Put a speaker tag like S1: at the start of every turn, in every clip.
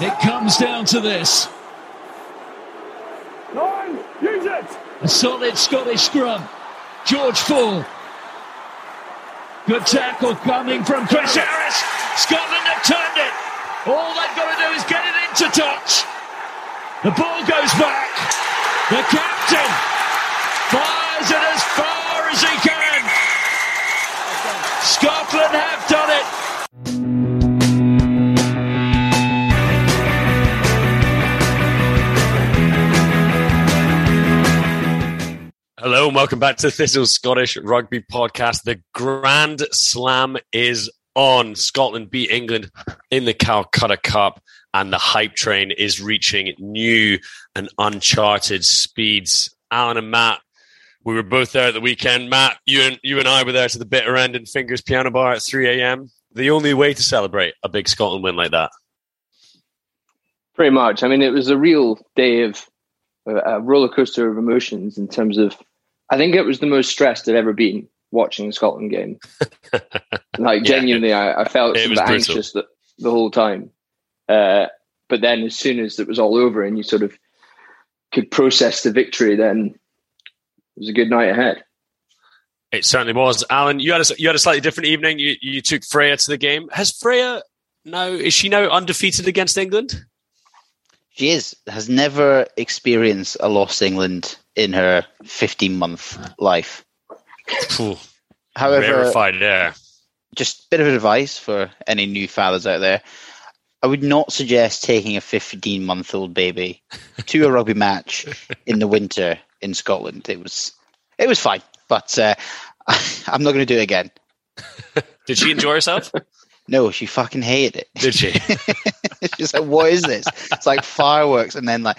S1: It comes down to this.
S2: Nine, use it.
S1: A solid Scottish scrum. George Full. Good tackle coming from Chris Harris. Scotland have turned it. All they've got to do is get it into touch. The ball goes back. The captain fires it as far as he can. Scotland have done it.
S3: Hello and welcome back to Thistle Scottish Rugby Podcast. The Grand Slam is on. Scotland beat England in the Calcutta Cup, and the hype train is reaching new and uncharted speeds. Alan and Matt, we were both there at the weekend. Matt, you and you and I were there to the bitter end in Fingers Piano Bar at 3 a.m. The only way to celebrate a big Scotland win like that.
S4: Pretty much. I mean, it was a real day of uh, a roller coaster of emotions in terms of. I think it was the most stressed I'd ever been watching a Scotland game. like
S3: Yeah.
S4: genuinely, I, I felt
S3: It was
S4: anxious the, the whole time. Uh, but then, as soon as it was all over and you sort of could process the victory, then it was a good night ahead.
S3: It certainly was. Alan, you had a, you had a slightly different evening. You, you took Freya to the game. Has Freya now, is she now undefeated against England?
S5: She is has never experienced a lost England in her 15 month life. However, just a bit of advice for any new fathers out there. I would not suggest taking a 15 month old baby to a rugby match in the winter in Scotland. It was it was fine, but uh, I'm not going to do it again.
S3: Did she enjoy herself?
S5: No, she fucking hated it.
S3: Did she?
S5: She's like, "What is this?" It's like fireworks, and then like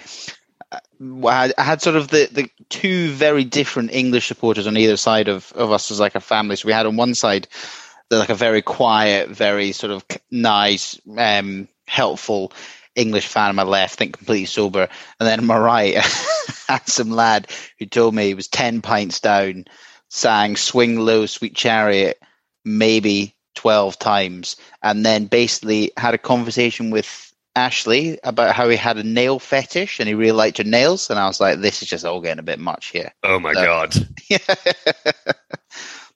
S5: I had, sort of the, the two very different English supporters on either side of, of us as like a family. So we had on one side like a very quiet, very sort of nice, um, helpful English fan on my left, think completely sober, and then on my right, handsome lad who told me he was ten pints down, sang "Swing Low, Sweet Chariot" maybe 12 times and then basically had a conversation with Ashley about how he had a nail fetish and he really liked her nails. And I was like, this is just all getting a bit much here.
S3: Oh my
S5: So-
S3: God.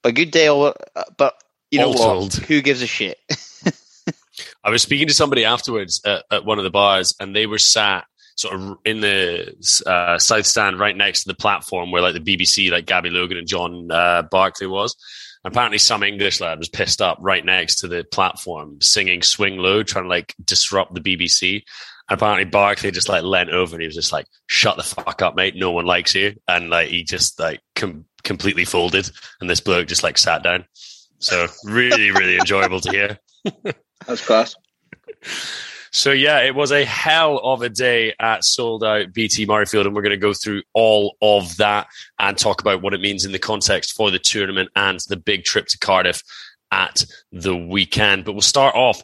S5: but good day, all, uh, but you know what? Who gives a shit?
S3: I was speaking to somebody afterwards at, at one of the bars, and they were sat sort of in the uh, south stand right next to the platform where like the BBC, like Gabby Logan and John uh, Barclay was. Apparently, some English lad was pissed up right next to the platform, singing "Swing Low," trying to like disrupt the BBC. And apparently, Barclay just like leant over and he was just like, "Shut the fuck up, mate! No one likes you." And like he just like com- completely folded, and this bloke just like sat down. So really, really enjoyable to hear.
S4: That's class.
S3: So yeah, it was a hell of a day at sold out BT Murrayfield, and we're going to go through all of that and talk about what it means in the context for the tournament and the big trip to Cardiff at the weekend. But we'll start off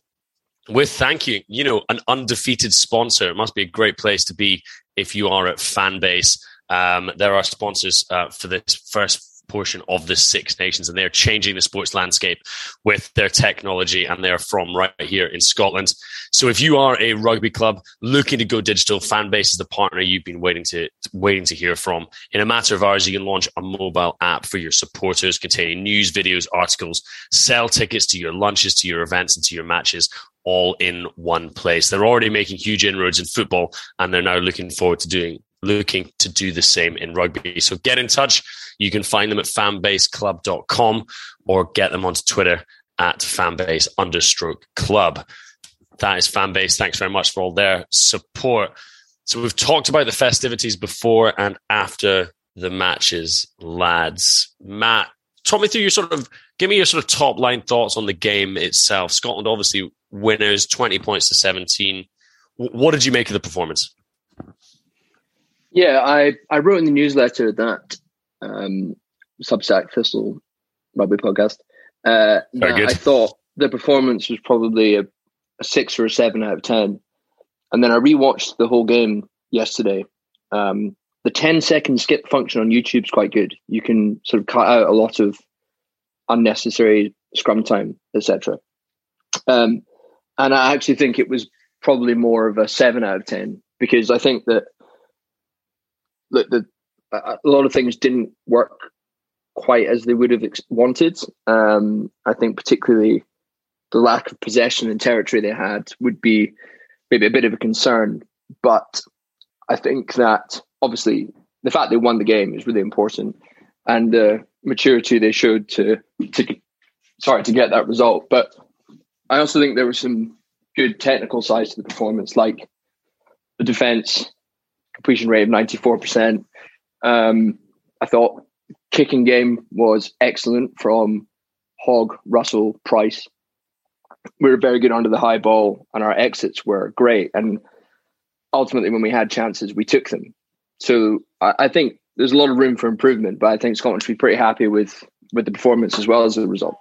S3: with thank you. You know, an undefeated sponsor. It must be a great place to be if you are at Fanbase. Um, there are sponsors uh, for this first portion of the Six Nations, and they're changing the sports landscape with their technology, and they're from right here in Scotland. So, if you are a rugby club looking to go digital, Fanbase is the partner you've been waiting to waiting to hear from. In a matter of hours, you can launch a mobile app for your supporters containing news, videos, articles, sell tickets to your lunches, to your events, and to your matches. All in one place. They're already making huge inroads in football, and they're now looking forward to doing looking to do the same in rugby. So get in touch. You can find them at fanbaseclub.com or get them onto Twitter at fanbase understroke club. That is fanbase. Thanks very much for all their support. So we've talked about the festivities before and after the matches, lads. Matt, talk me through your sort of give me your sort of top line thoughts on the game itself. Scotland obviously winners, 20 points to 17. What did you make of the performance?
S4: Yeah, I, I wrote in the newsletter that um, Substack Thistle Rugby podcast. Uh. I thought the performance was probably a, a, six or a seven out of ten, and then I rewatched the whole game yesterday. Um, the 10 second skip function on YouTube is quite good. You can sort of cut out a lot of unnecessary scrum time, etc. Um, and I actually think it was probably more of a seven out of ten because I think that the, the a lot of things didn't work quite as they would have wanted. Um, I think particularly the lack of possession and territory they had would be maybe a bit of a concern. But I think that obviously the fact they won the game is really important, and the maturity they showed to to sorry to get that result. But I also think there was some good technical sides to the performance, like the defense completion rate of ninety four percent um, I thought kicking game was excellent from Hogg, Russell, Price. We were very good under the high ball, and our exits were great. And ultimately, when we had chances, we took them. So I, I think there's a lot of room for improvement, but I think Scotland should be pretty happy with with the performance as well as the result.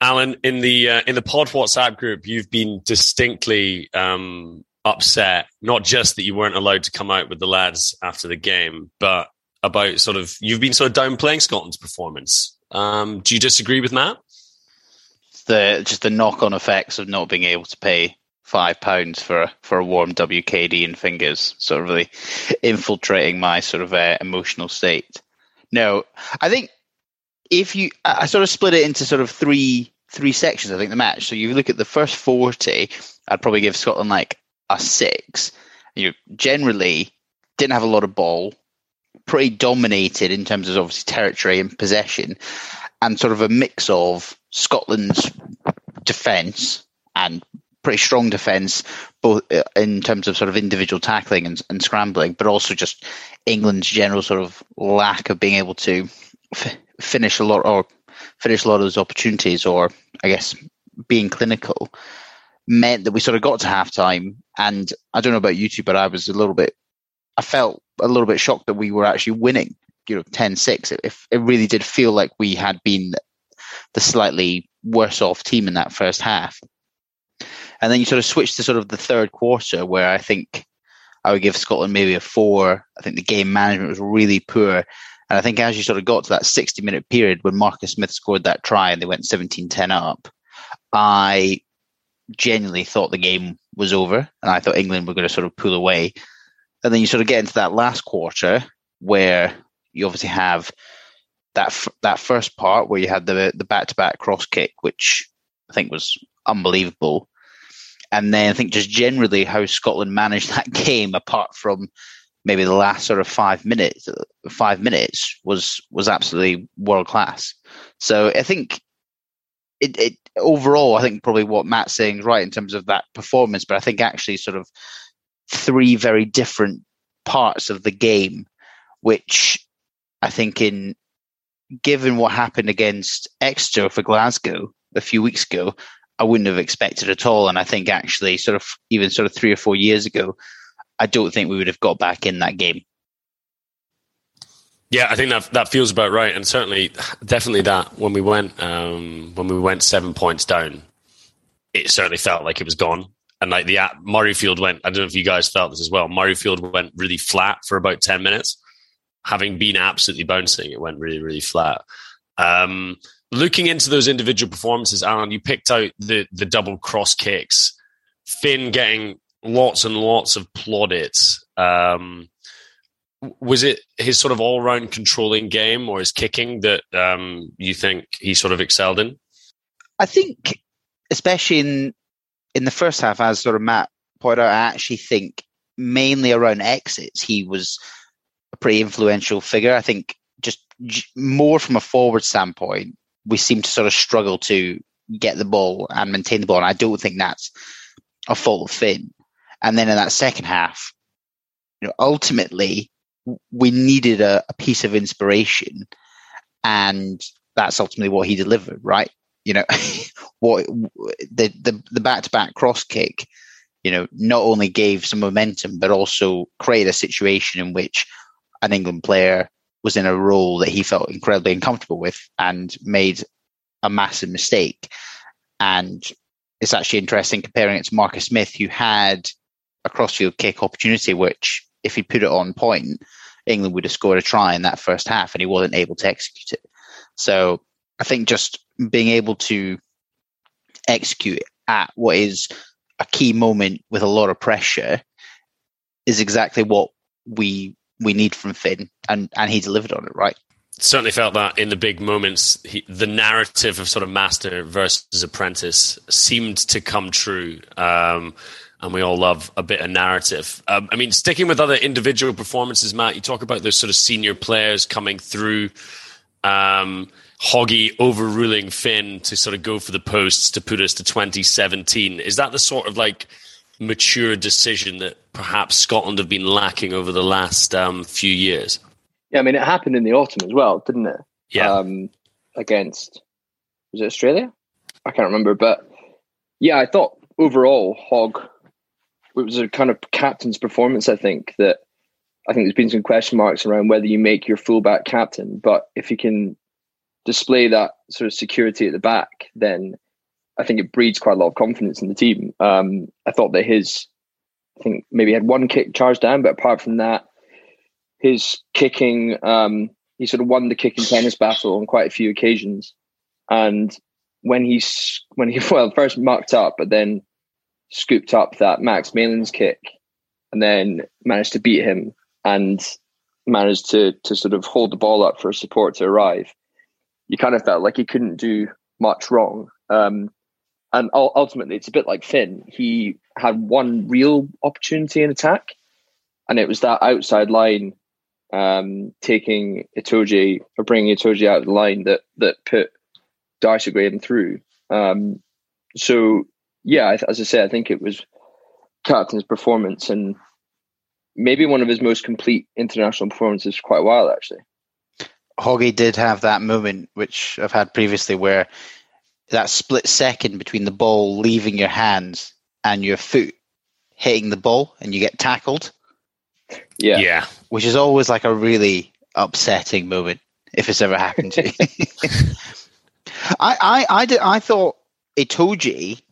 S3: Alan, in the uh, in the Pod WhatsApp group, you've been distinctly um, upset, not just that you weren't allowed to come out with the lads after the game, but about sort of you've been sort of downplaying Scotland's performance. Um, do you disagree with Matt?
S5: The just the knock on effects of not being able to pay five pounds for for a warm WKD and fingers, sort of really infiltrating my sort of uh, emotional state. No, I think if you, I sort of split it into sort of three three sections. I think the match. So you look at the first forty, I'd probably give Scotland like a six. You generally didn't have a lot of ball, pretty dominated in terms of obviously territory and possession, and sort of a mix of Scotland's defence and pretty strong defence, both uh, in terms of sort of individual tackling and, and, scrambling, but also just England's general sort of lack of being able to f- finish a lot or finish a lot of those opportunities, or I guess being clinical meant that we sort of got to halftime. And I don't know about you two, but I was a little bit, I felt a little bit shocked that we were actually winning, you know, 10 6. It, it really did feel like we had been the slightly worse off team in that first half. And then you sort of switch to sort of the third quarter where I think I would give Scotland maybe a four. I think the game management was really poor. And I think as you sort of got to that 60 minute period when Marcus Smith scored that try and they went 17 10 up, I genuinely thought the game was over, and I thought England were going to sort of pull away. And then you sort of get into that last quarter where you obviously have that f- that first part where you had the the back to back cross kick, which I think was unbelievable. And then I think just generally how Scotland managed that game, apart from maybe the last sort of five minutes, five minutes was was absolutely world class. So I think it, it overall, I think probably what Matt's saying is right in terms of that performance, but I think actually sort of three very different parts of the game, which I think in given what happened against Exeter for Glasgow a few weeks ago, I wouldn't have expected at all. And I think actually, sort of even sort of three or four years ago, I don't think we would have got back in that game.
S3: Yeah, I think that that feels about right, and certainly, definitely that when we went um, when we went seven points down, it certainly felt like it was gone. And like the Murrayfield went, I don't know if you guys felt this as well. Murrayfield went really flat for about ten minutes, having been absolutely bouncing. It went really, really flat. Um, looking into those individual performances, Alan, you picked out the the double cross kicks. Finn getting lots and lots of plaudits. Um, was it his sort of all round controlling game or his kicking that um, you think he sort of excelled in?
S5: I think, especially in in the first half, as sort of Matt pointed out, I actually think mainly around exits, he was a pretty influential figure. I think just more from a forward standpoint, we seem to sort of struggle to get the ball and maintain the ball. And I don't think that's a fault of Finn. And then in that second half, you know, ultimately we needed a, a piece of inspiration, and that's ultimately what he delivered. Right? You know, what the the the back to back cross kick. You know, not only gave some momentum, but also created a situation in which an England player was in a role that he felt incredibly uncomfortable with and made a massive mistake. And it's actually interesting comparing it to Marcus Smith, who had a crossfield kick opportunity, which if he put it on point, England would have scored a try in that first half, and he wasn't able to execute it. So I think just being able to execute at what is a key moment with a lot of pressure is exactly what we we need from Finn, and and he delivered on it right.
S3: Certainly felt that in the big moments, he, the narrative of sort of master versus apprentice seemed to come true. Um, and we all love a bit of narrative. Um, I mean, sticking with other individual performances, Matt, you talk about those sort of senior players coming through. Um, Hoggy overruling Finn to sort of go for the posts to put us to 2017. Is that the sort of like mature decision that perhaps Scotland have been lacking over the last um, few years?
S4: Yeah, I mean, it happened in the autumn as well, didn't it?
S3: Yeah.
S4: Um, against, was it Australia? I can't remember. But yeah, I thought overall, Hogg it was a kind of captain's performance. I think that I think there's been some question marks around whether you make your fullback captain, but if you can display that sort of security at the back, then I think it breeds quite a lot of confidence in the team. Um, I thought that his, I think maybe had one kick charged down, but apart from that, his kicking, um, he sort of won the kicking tennis battle on quite a few occasions. And when he's when he well first mucked up, but then scooped up that Max Malins' kick and then managed to beat him and managed to to sort of hold the ball up for support to arrive. You kind of felt like he couldn't do much wrong. Um, and ultimately, it's a bit like Finn. He had one real opportunity in attack, and it was that outside line um, taking Itoje or bringing Itoje out of the line that that put Darcy Graham through. Um, so yeah, as I say, I think it was captain's performance and maybe one of his most complete international performances for quite a while, actually.
S5: Hoggy did have that moment, which I've had previously, where that split second between the ball leaving your hands and your foot hitting the ball and you get tackled.
S4: Yeah.
S3: Yeah.
S5: Which is always like a really upsetting moment if it's ever happened to you. I, I, I, did, I thought Itoje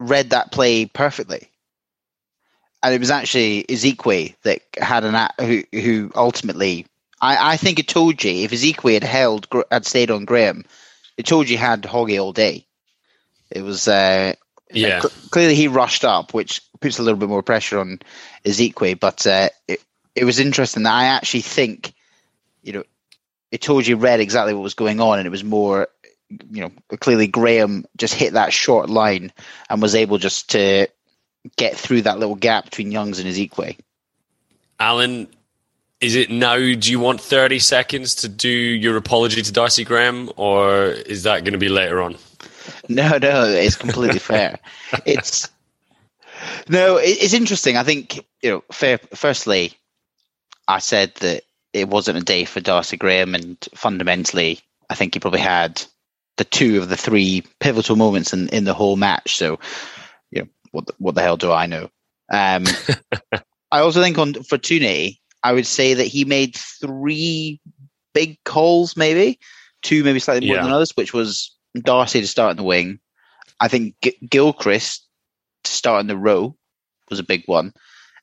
S5: read that play perfectly. And it was actually Isiekwe that had an who who ultimately I, I think Itoje if Isiekwe had held had stayed on Graham, Itoje had Hoggy all day. It was uh,
S3: yeah
S5: clearly he rushed up, which puts a little bit more pressure on Isiekwe. But uh, it it was interesting that I actually think you know Itoje read exactly what was going on, and it was more you know, clearly Graham just hit that short line and was able just to get through that little gap between Youngs and Isiekwe.
S3: Alan, is it now? Do you want 30 seconds to do your apology to Darcy Graham, or is that going to be later on?
S5: No, no, it's completely fair. It's no, it's interesting. I think you know. Fair, firstly, I said that it wasn't a day for Darcy Graham, and fundamentally, I think he probably had the two of the three pivotal moments in, in the whole match. So, you know, what the, what the hell do I know? Um, I also think on Fortuny, I would say that he made three big calls, maybe two, maybe slightly more
S3: Yeah.
S5: than others, which was Darcy to start in the wing. I think G- Gilchrist to start in the row was a big one,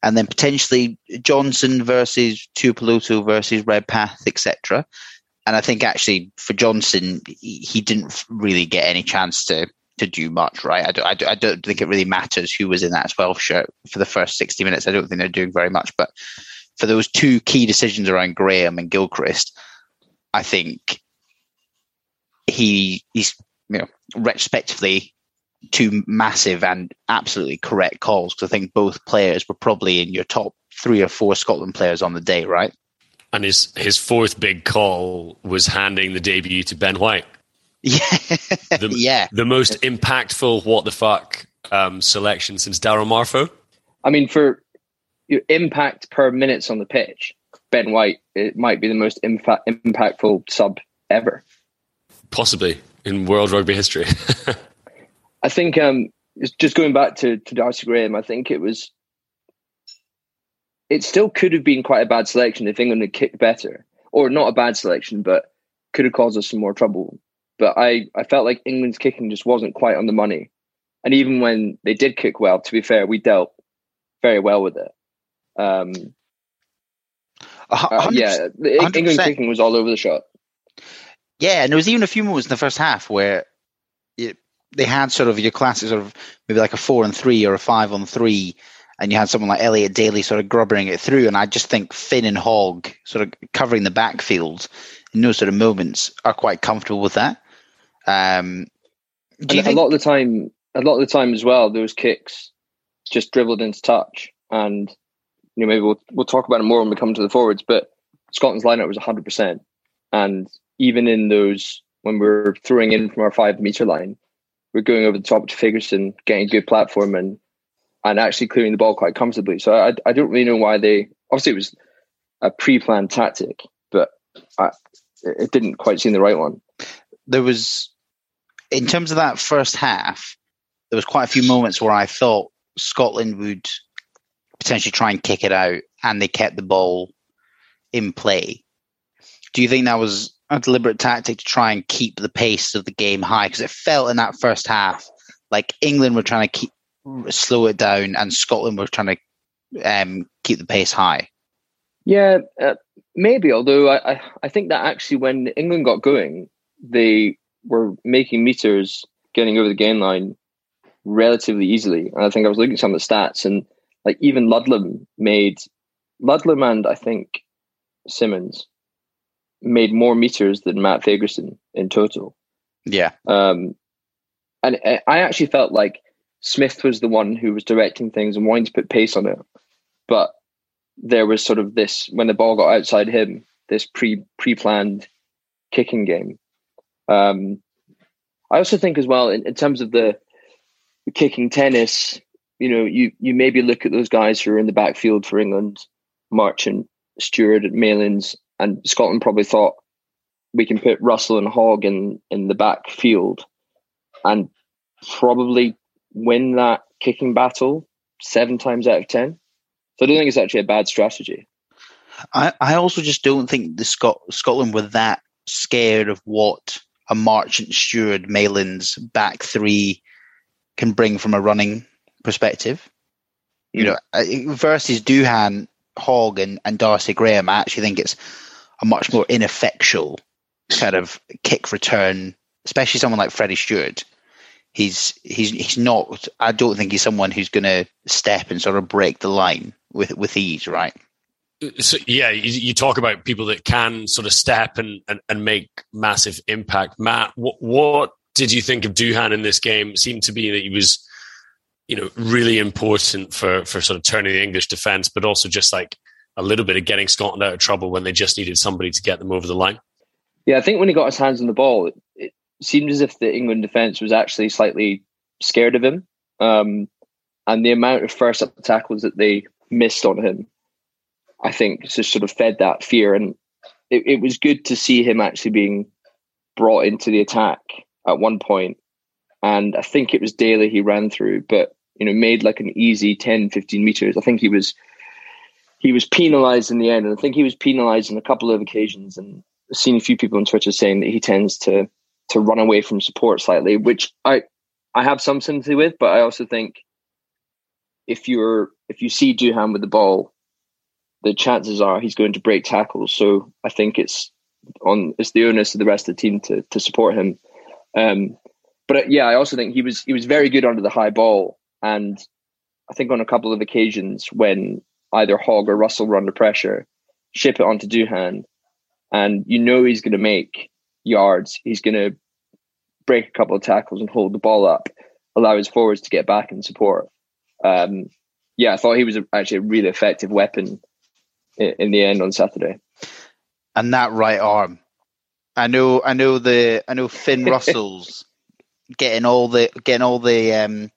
S5: and then potentially Johnson versus Tuipulotu versus Redpath, etc. And I think actually for Johnson, he, didn't really get any chance to to do much, right? I don't, I don't, I don't think it really matters who was in that 12 shirt for the first 60 minutes. I don't think they're doing very much, but for those two key decisions around Graham and Gilchrist, I think he he's you know respectively two massive and absolutely correct calls because I think both players were probably in your top three or four Scotland players on the day, right?
S3: And his his fourth big call was handing the debut to Ben White.
S5: Yeah,
S3: the,
S5: yeah.
S3: the most impactful what the fuck um, selection since Darryl Marfo.
S4: I mean, for your impact per minutes on the pitch, Ben White it might be the most impactful sub ever.
S3: Possibly in world rugby history.
S4: I think um, just going back to, to Darcy Graham, I think it was. It still could have been quite a bad selection if England had kicked better, or not a bad selection, but could have caused us some more trouble. But I, I felt like England's kicking just wasn't quite on the money, and even when they did kick well, to be fair, we dealt very well with it. Um, uh, yeah, the England kicking was all over the shop.
S5: Yeah, and there was even a few moments in the first half where it, they had sort of your classic sort of maybe like a four and three or a five on three, and you had someone like Elliot Daly sort of grubbering it through. And I just think Finn and Hogg sort of covering the backfield in those sort of moments are quite comfortable with that. Um, do you think,
S4: a lot of the time, a lot of the time as well, those kicks just dribbled into touch, and you know maybe we'll we'll talk about it more when we come to the forwards. But Scotland's lineup was hundred percent, and even in those when we're throwing in from our five meter line, we're going over the top to Fagerson, getting a good platform, and and actually clearing the ball quite comfortably. So I I don't really know why they obviously it was a pre-planned tactic, but I, it didn't quite seem the right one.
S5: there was in terms of that first half, there was quite a few moments where I thought Scotland would potentially try and kick it out, and they kept the ball in play. Do you think that was a deliberate tactic to try and keep the pace of the game high? Because it felt in that first half like England were trying to keep slow it down, and Scotland were trying to um, keep the pace high.
S4: Yeah, uh, maybe. Although I, I, I think that actually when England got going, they were making meters, getting over the gain line relatively easily. And I think I was looking at some of the stats, and like even Ludlam made Ludlam and I think Simmonds made more meters than Matt Fagerson in total.
S5: Yeah,
S4: Um, and I- I actually felt like Smith was the one who was directing things and wanting to put pace on it, but there was sort of this when the ball got outside him, this pre pre planned kicking game. Um, I also think as well in, in terms of the, the kicking tennis, you know, you you maybe look at those guys who are in the backfield for England, Marchant, Stewart, and Malins, and Scotland probably thought we can put Russell and Hogg in in the backfield and probably win that kicking battle seven times out of ten. So I don't think it's actually a bad strategy.
S5: I, I also just don't think the Scot- Scotland were that scared of what a Marchant, Stewart, Malins back three can bring from a running perspective. You mm. know, versus Duhan, Hogg, and, and Darcy Graham, I actually think it's a much more ineffectual kind of kick return, especially someone like Freddie Stewart. He's he's he's not. I don't think he's someone who's going to step and sort of break the line with with ease, right?
S3: so yeah, you, you talk about people that can sort of step and, and, and make massive impact. Matt, what, what did you think of Duhan in this game? It seemed to be that he was, you know, really important for, for sort of turning the English defense, but also just like a little bit of getting Scotland out of trouble when they just needed somebody to get them over the line.
S4: Yeah, I think when he got his hands on the ball, it, it seemed as if the England defence was actually slightly scared of him. Um, and the amount of first up tackles that they missed on him, I think, just sort of fed that fear. And it, it was good to see him actually being brought into the attack at one point. and I think it was Daly he ran through, but you know made like an easy 10, 15 meters. I think he was he was penalised in the end, and I think he was penalised on a couple of occasions. And I've seen a few people on Twitter saying that he tends to to run away from support slightly, which I I have some sympathy with, but I also think if you're if you see Duhan with the ball, the chances are he's going to break tackles. So I think it's on it's the onus of the rest of the team to to support him. Um, but uh, yeah, I also think he was he was very good under the high ball, and I think on a couple of occasions when either Hogg or Russell were under pressure, ship it onto Duhan, and you know he's going to make yards. He's going to break a couple of tackles and hold the ball up, allow his forwards to get back and support. Um, yeah, I thought he was actually a really effective weapon in, in the end on Saturday.
S5: And that right arm, I know, I know the, I know Finn Russell's getting all the, getting all the, um,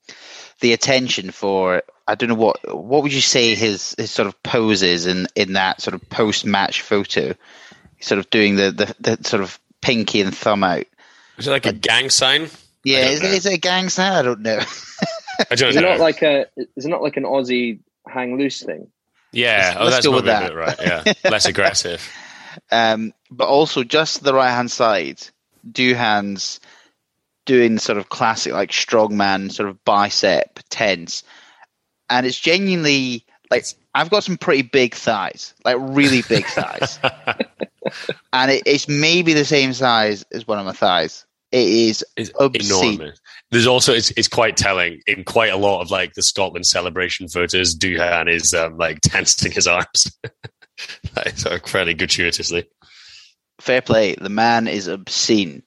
S5: the attention for. I don't know what, what would you say his his sort of poses in in that sort of post match photo, sort of doing the, the the sort of pinky and thumb out.
S3: Is it like a gang sign?
S5: Yeah, is, it, is it a gang sign? I don't know.
S3: I don't
S4: is
S3: know.
S4: it not like a is it not like an Aussie hang loose thing?
S3: yeah,
S5: Let's-
S3: oh,
S5: let's
S3: that's
S5: go with that.
S3: a bit right. Yeah, less aggressive.
S5: Um, but also just the right hand side, Duhan's doing sort of classic like strongman sort of bicep tense, and it's genuinely like I've got some pretty big thighs, like really big thighs, and it, it's maybe the same size as one of my thighs. It is
S3: It's
S5: obscene.
S3: enormous. There's also it's it's quite telling in quite a lot of like the Scotland celebration photos. Duhan is um, like tensing his arms, like, fairly gratuitously.
S5: Fair play. The man is obscene,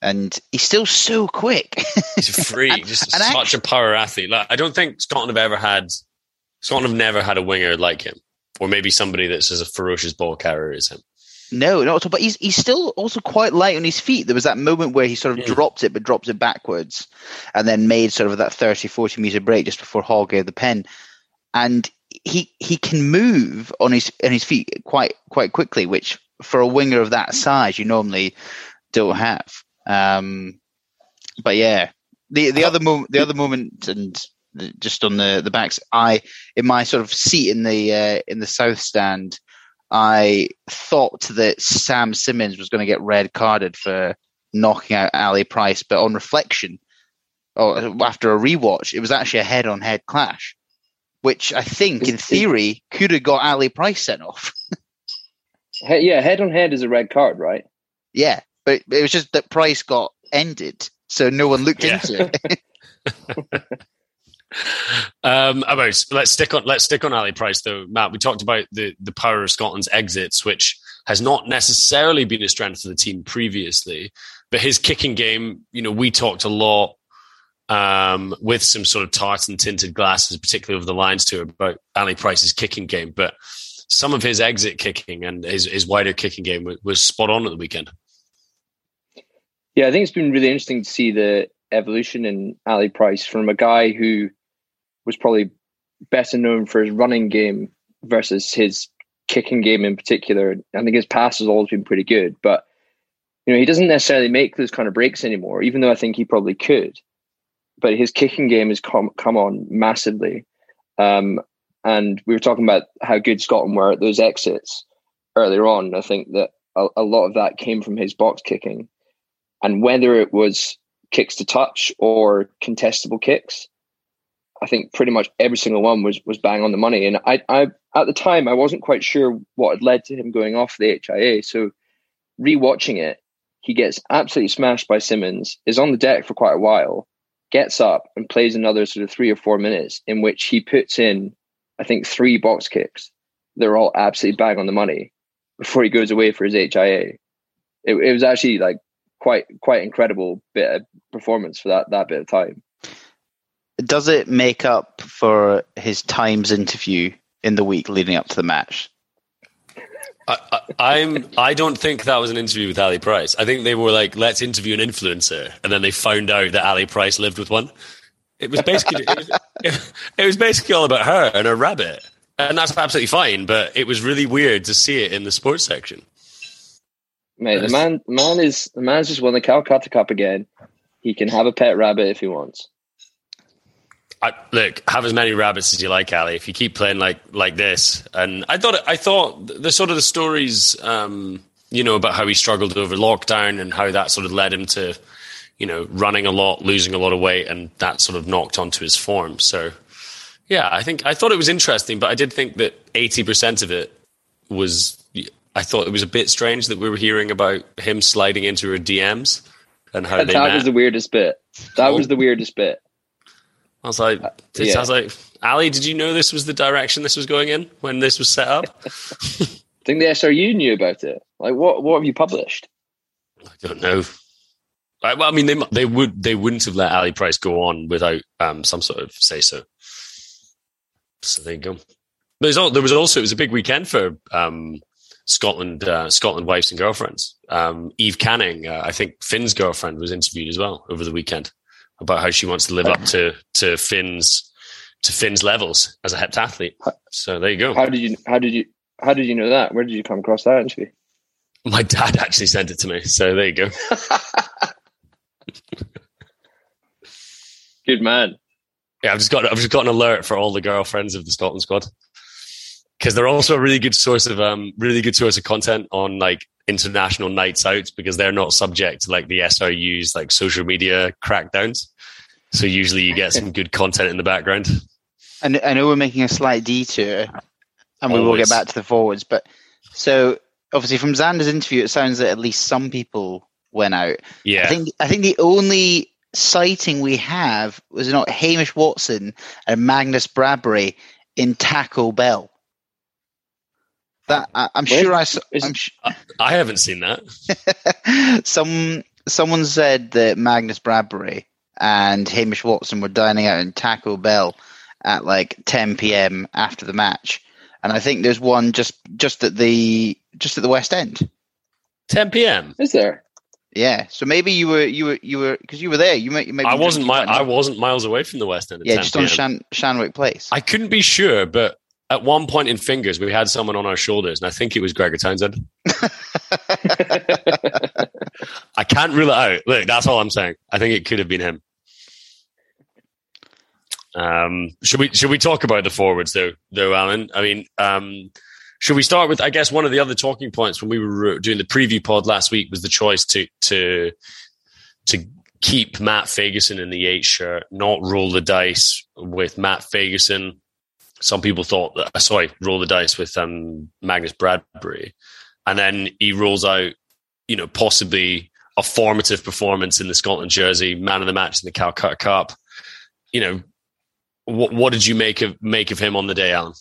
S5: and he's still so quick.
S3: He's a freak, just
S5: and
S3: such a power athlete. Like, I don't think Scotland have ever had Scotland have never had a winger like him, or maybe somebody that's as a ferocious ball carrier as him.
S5: No, not at all. But he's he's still also quite light on his feet. There was that moment where he sort of dropped it, but dropped it backwards, and then made sort of that 30, 40 meter break just before Hall gave the pen. And he he can move on his on his feet quite quite quickly, which for a winger of that size you normally don't have. Um, but yeah, the the other moment the other moment and just on the the backs, I in my sort of seat in the uh, in the south stand. I thought that Sam Simmonds was going to get red carded for knocking out Ali Price, but on reflection, or after a rewatch, it was actually a head-on-head clash, which I think, in theory, could have got Ali Price sent off.
S4: He- yeah, head on head is a red card, right?
S5: yeah, but it was just that Price got ended, so no one looked
S3: Yeah.
S5: into it.
S3: Um, about let's stick on let's stick on Ali Price though, Matt. We talked about the the power of Scotland's exits, which has not necessarily been a strength of the team previously, but his kicking game. You know, we talked a lot um, with some sort of tartan tinted glasses, particularly over the lines to about Ali Price's kicking game, but some of his exit kicking and his, his wider kicking game was, was spot on at the weekend.
S4: Yeah, I think it's been really interesting to see the evolution in Ali Price from a guy who was probably better known for his running game versus his kicking game in particular. I think his pass has always been pretty good, but you know he doesn't necessarily make those kind of breaks anymore. Even though I think he probably could, but his kicking game has come come on massively. Um, and we were talking about how good Scotland were at those exits earlier on. I think that a, a lot of that came from his box kicking, and whether it was kicks to touch or contestable kicks, I think pretty much every single one was was bang on the money. And I, I at the time I wasn't quite sure what had led to him going off the HIA. So rewatching it, he gets absolutely smashed by Simmonds, is on the deck for quite a while, gets up and plays another sort of three or four minutes in which he puts in, I think, three box kicks. They're all absolutely bang on the money before he goes away for his HIA. It, it was actually like quite quite incredible bit of performance for that that bit of time.
S5: Does it make up for his Times interview in the week leading up to the match?
S3: I, I, I'm. I don't think that was an interview with Ali Price. I think they were like, "Let's interview an influencer," and then they found out that Ali Price lived with one. It was basically, it, was, it, it was basically all about her and her rabbit, and that's absolutely fine. But it was really weird to see it in the sports section.
S4: Mate, the man, the man is the man's just won the Calcutta Cup again. He can have a pet rabbit if he wants.
S3: I, look, have as many rabbits as you like, Ali. If you keep playing like like this, and I thought I thought the sort of the stories, um, you know, about how he struggled over lockdown and how that sort of led him to, you know, running a lot, losing a lot of weight, and that sort of knocked onto his form. So, yeah, I think I thought it was interesting, but I did think that eighty percent of it was. I thought it was a bit strange that we were hearing about him sliding into her DMs and how
S4: that was the weirdest bit. That
S3: Oh.
S4: was the weirdest bit.
S3: I was like, it
S4: yeah.
S3: sounds like Ali. Did you know this was the direction this was going in when this was set up?
S4: I think the SRU knew about it. Like, what what have you published?
S3: I don't know. I, well, I mean, they they would they wouldn't have let Ali Price go on without um, some sort of say so. So there you go. There's al- there was also it was a big weekend for um, Scotland uh, Scotland wives and girlfriends. Um, Eve Canning, uh, I think Finn's girlfriend, was interviewed as well over the weekend about how she wants to live up to to Finn's to Finn's levels as a heptathlete. So there you go.
S4: How did you how did you how did you know that? Where did you come across that interview?
S3: My dad actually sent it to me. So there you go.
S4: Good man.
S3: Yeah, I've just got I've just got an alert for all the girlfriends of the Scotland squad because they're also a really good source of um really good source of content on like international nights out because they're not subject to like the SRU's like social media crackdowns. So usually you get some good content in the background.
S5: And I know we're making a slight detour, and we will get back to the forwards. But so obviously from Xander's interview, it sounds that at least some people went out.
S3: Yeah.
S5: I think I think the only sighting we have was not Hamish Watson and Magnus Bradbury in Taco Bell. That I, I'm
S4: Where-
S5: sure I I'm sh-
S3: I haven't seen that.
S5: some someone said that Magnus Bradbury and Hamish Watson were dining out in Taco Bell at like 10 p.m. after the match, and I think there's one just just at the just at the West End.
S3: 10 p.m.
S4: Is there?
S5: Yeah, so maybe you were you were you were because you were there. You might you might.
S3: I wasn't
S5: drinking
S3: mi- I wasn't miles away from the West End. At
S5: Yeah,
S3: 10
S5: just on Shan, Shandwick Place.
S3: I couldn't be sure, but at one point in fingers, we had someone on our shoulders, and I think it was Gregor Townsend. I can't rule it out. Look, that's all I'm saying. I think it could have been him. Um, should we should we talk about the forwards though, though, Alan? I mean, um, should we start with? I guess one of the other talking points when we were doing the preview pod last week was the choice to to to keep Matt Fagerson in the eight shirt, not roll the dice with Matt Fagerson. Some people thought that, uh, sorry, roll the dice with um, Magnus Bradbury. And then he rolls out, you know, possibly a formative performance in the Scotland jersey, man of the match in the Calcutta Cup. You know, what, what did you make of make of him on the day, Alan?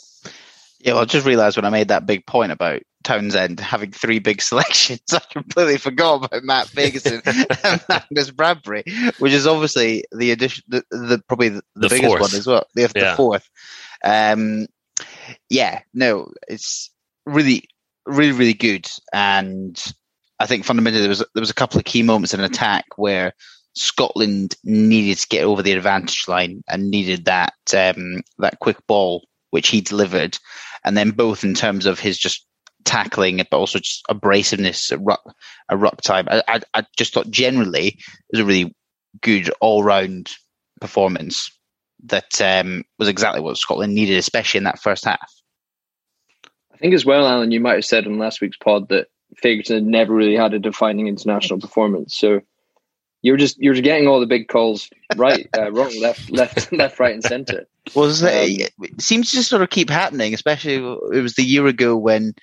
S5: Yeah, well, I just realised when I made that big point about Townsend having three big selections, I completely forgot about Matt Fagerson and Magnus Bradbury, which is obviously the addition, the, the probably the, the,
S3: The
S5: biggest
S3: fourth.
S5: one as well, the, the
S3: Yeah.
S5: fourth. Um, yeah, no, it's really, really, really good, and I think fundamentally there was there was a couple of key moments in an attack where Scotland needed to get over the advantage line and needed that um, that quick ball which he delivered, and then both in terms of his just tackling, but also just abrasiveness at ruck, ruck time. I, I, I just thought generally it was a really good all round performance that um, was exactly what Scotland needed, especially in that first half.
S4: I think as well, Alan, you might have said on last week's pod that Fagerson had never really had a defining international performance. So you're just you're getting all the big calls right, uh, wrong, left, left, left, right, and centre.
S5: Well,
S4: Um,
S5: it, seems to just sort of keep happening, especially it was the year ago when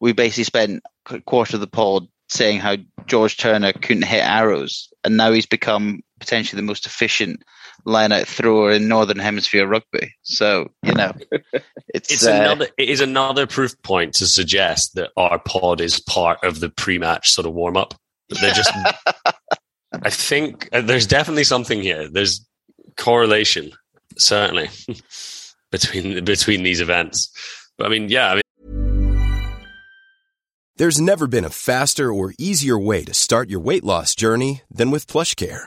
S5: we basically spent a quarter of the pod saying how George Turner couldn't hit arrows, and now he's become potentially the most efficient line-out thrower in Northern Hemisphere rugby. So you know, it's,
S3: It's
S5: uh,
S3: another. It is another proof point to suggest that our pod is part of the pre-match sort of warm up. They're just. I think uh, there's definitely something here. There's correlation, certainly, between between these events. But I mean, yeah, I mean,
S6: There's never been a faster or easier way to start your weight loss journey than with PlushCare.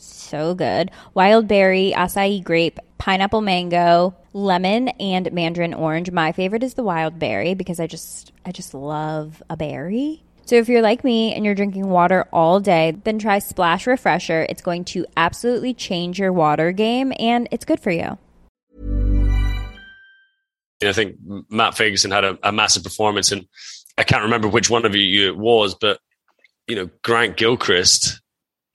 S7: so good wild berry, acai grape, pineapple mango, lemon, and mandarin orange. My favorite is the wild berry because I just I just love a berry. So if you're like me and you're drinking water all day, then try Splash Refresher. It's going to absolutely change your water game and it's good for you.
S3: I think Matt Fagerson had a, a, massive performance, and I can't remember which one of you it was, but you know Grant Gilchrist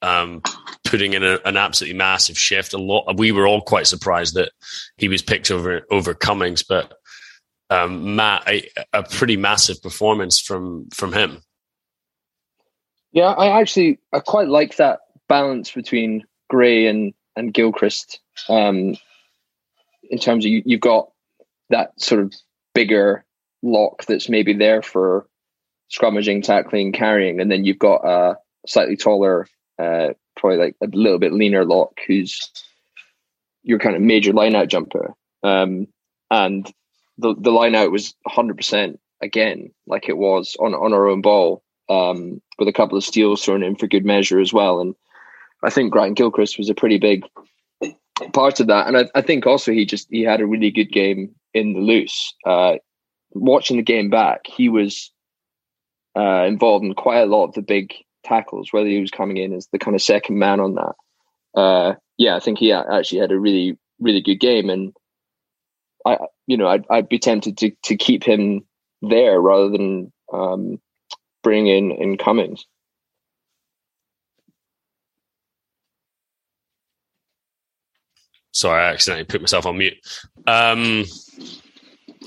S3: um, putting in a, an absolutely massive shift. A lot. We were all quite surprised that he was picked over over Cummings, but um, Matt, a, a pretty massive performance from from him.
S4: Yeah, I actually I quite like that balance between Gray and and Gilchrist. Um, in terms of you, you've got that sort of bigger lock that's maybe there for scrummaging, tackling, carrying, and then you've got a slightly taller, uh, probably like a little bit leaner lock who's your kind of major line out jumper. Um, and the the line out was 100% again, like it was on on our own ball, um, with a couple of steals thrown in for good measure as well. And I think Grant Gilchrist was a pretty big part of that. And I, I think also he just he had a really good game in the loose. Uh, watching the game back, he was uh, involved in quite a lot of the big tackles, whether he was coming in as the kind of second man on that. Uh, yeah, I think he actually had a really, really good game, and I, you know, I'd, I'd be tempted to to keep him there rather than um, bring in in Cummings.
S3: Sorry, I accidentally put myself on mute. Um,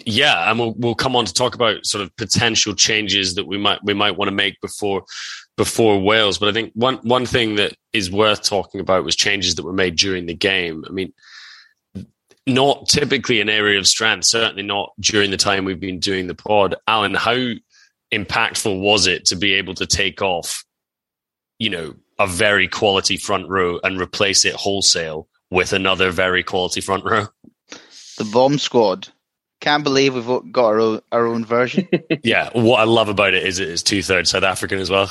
S3: yeah, and we'll we'll come on to talk about sort of potential changes that we might we might want to make before before Wales. But I think one one thing that is worth talking about was changes that were made during the game. I mean, not typically an area of strength, certainly not during the time we've been doing the pod. Alan, how impactful was it to be able to take off, you know, a very quality front row and replace it wholesale with another very quality front row.
S5: The bomb squad. Can't believe we've got our own, our own version.
S3: yeah, what I love about it is it is two thirds South African as well.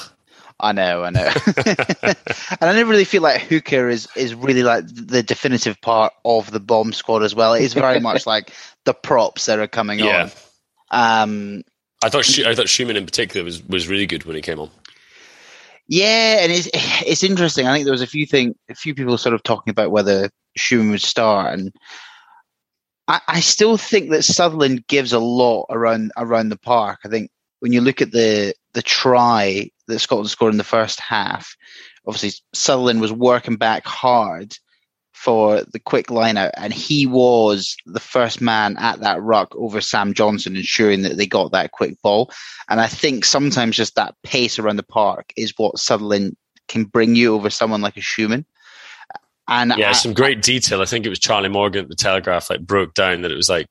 S5: I know, I know, and I never really feel like Hooker is is really like the definitive part of the bomb squad as well. It is very much like the props that are coming yeah. on. Um,
S3: I thought I thought Schoeman in particular was was really good when he came on.
S5: Yeah, and it's it's interesting. I think there was a few thing, a few people sort of talking about whether Schoeman would start, and I, I still think that Sutherland gives a lot around around the park. I think when you look at the the try that Scotland scored in the first half, obviously Sutherland was working back hard for the quick line out, and he was the first man at that ruck over Sam Johnson, ensuring that they got that quick ball. And I think sometimes just that pace around the park is what Sutherland can bring you over someone like a Schoeman.
S3: And yeah, I, some great detail. I think it was Charlie Morgan at the Telegraph like broke down that it was like